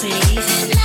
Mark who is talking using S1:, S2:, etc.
S1: please.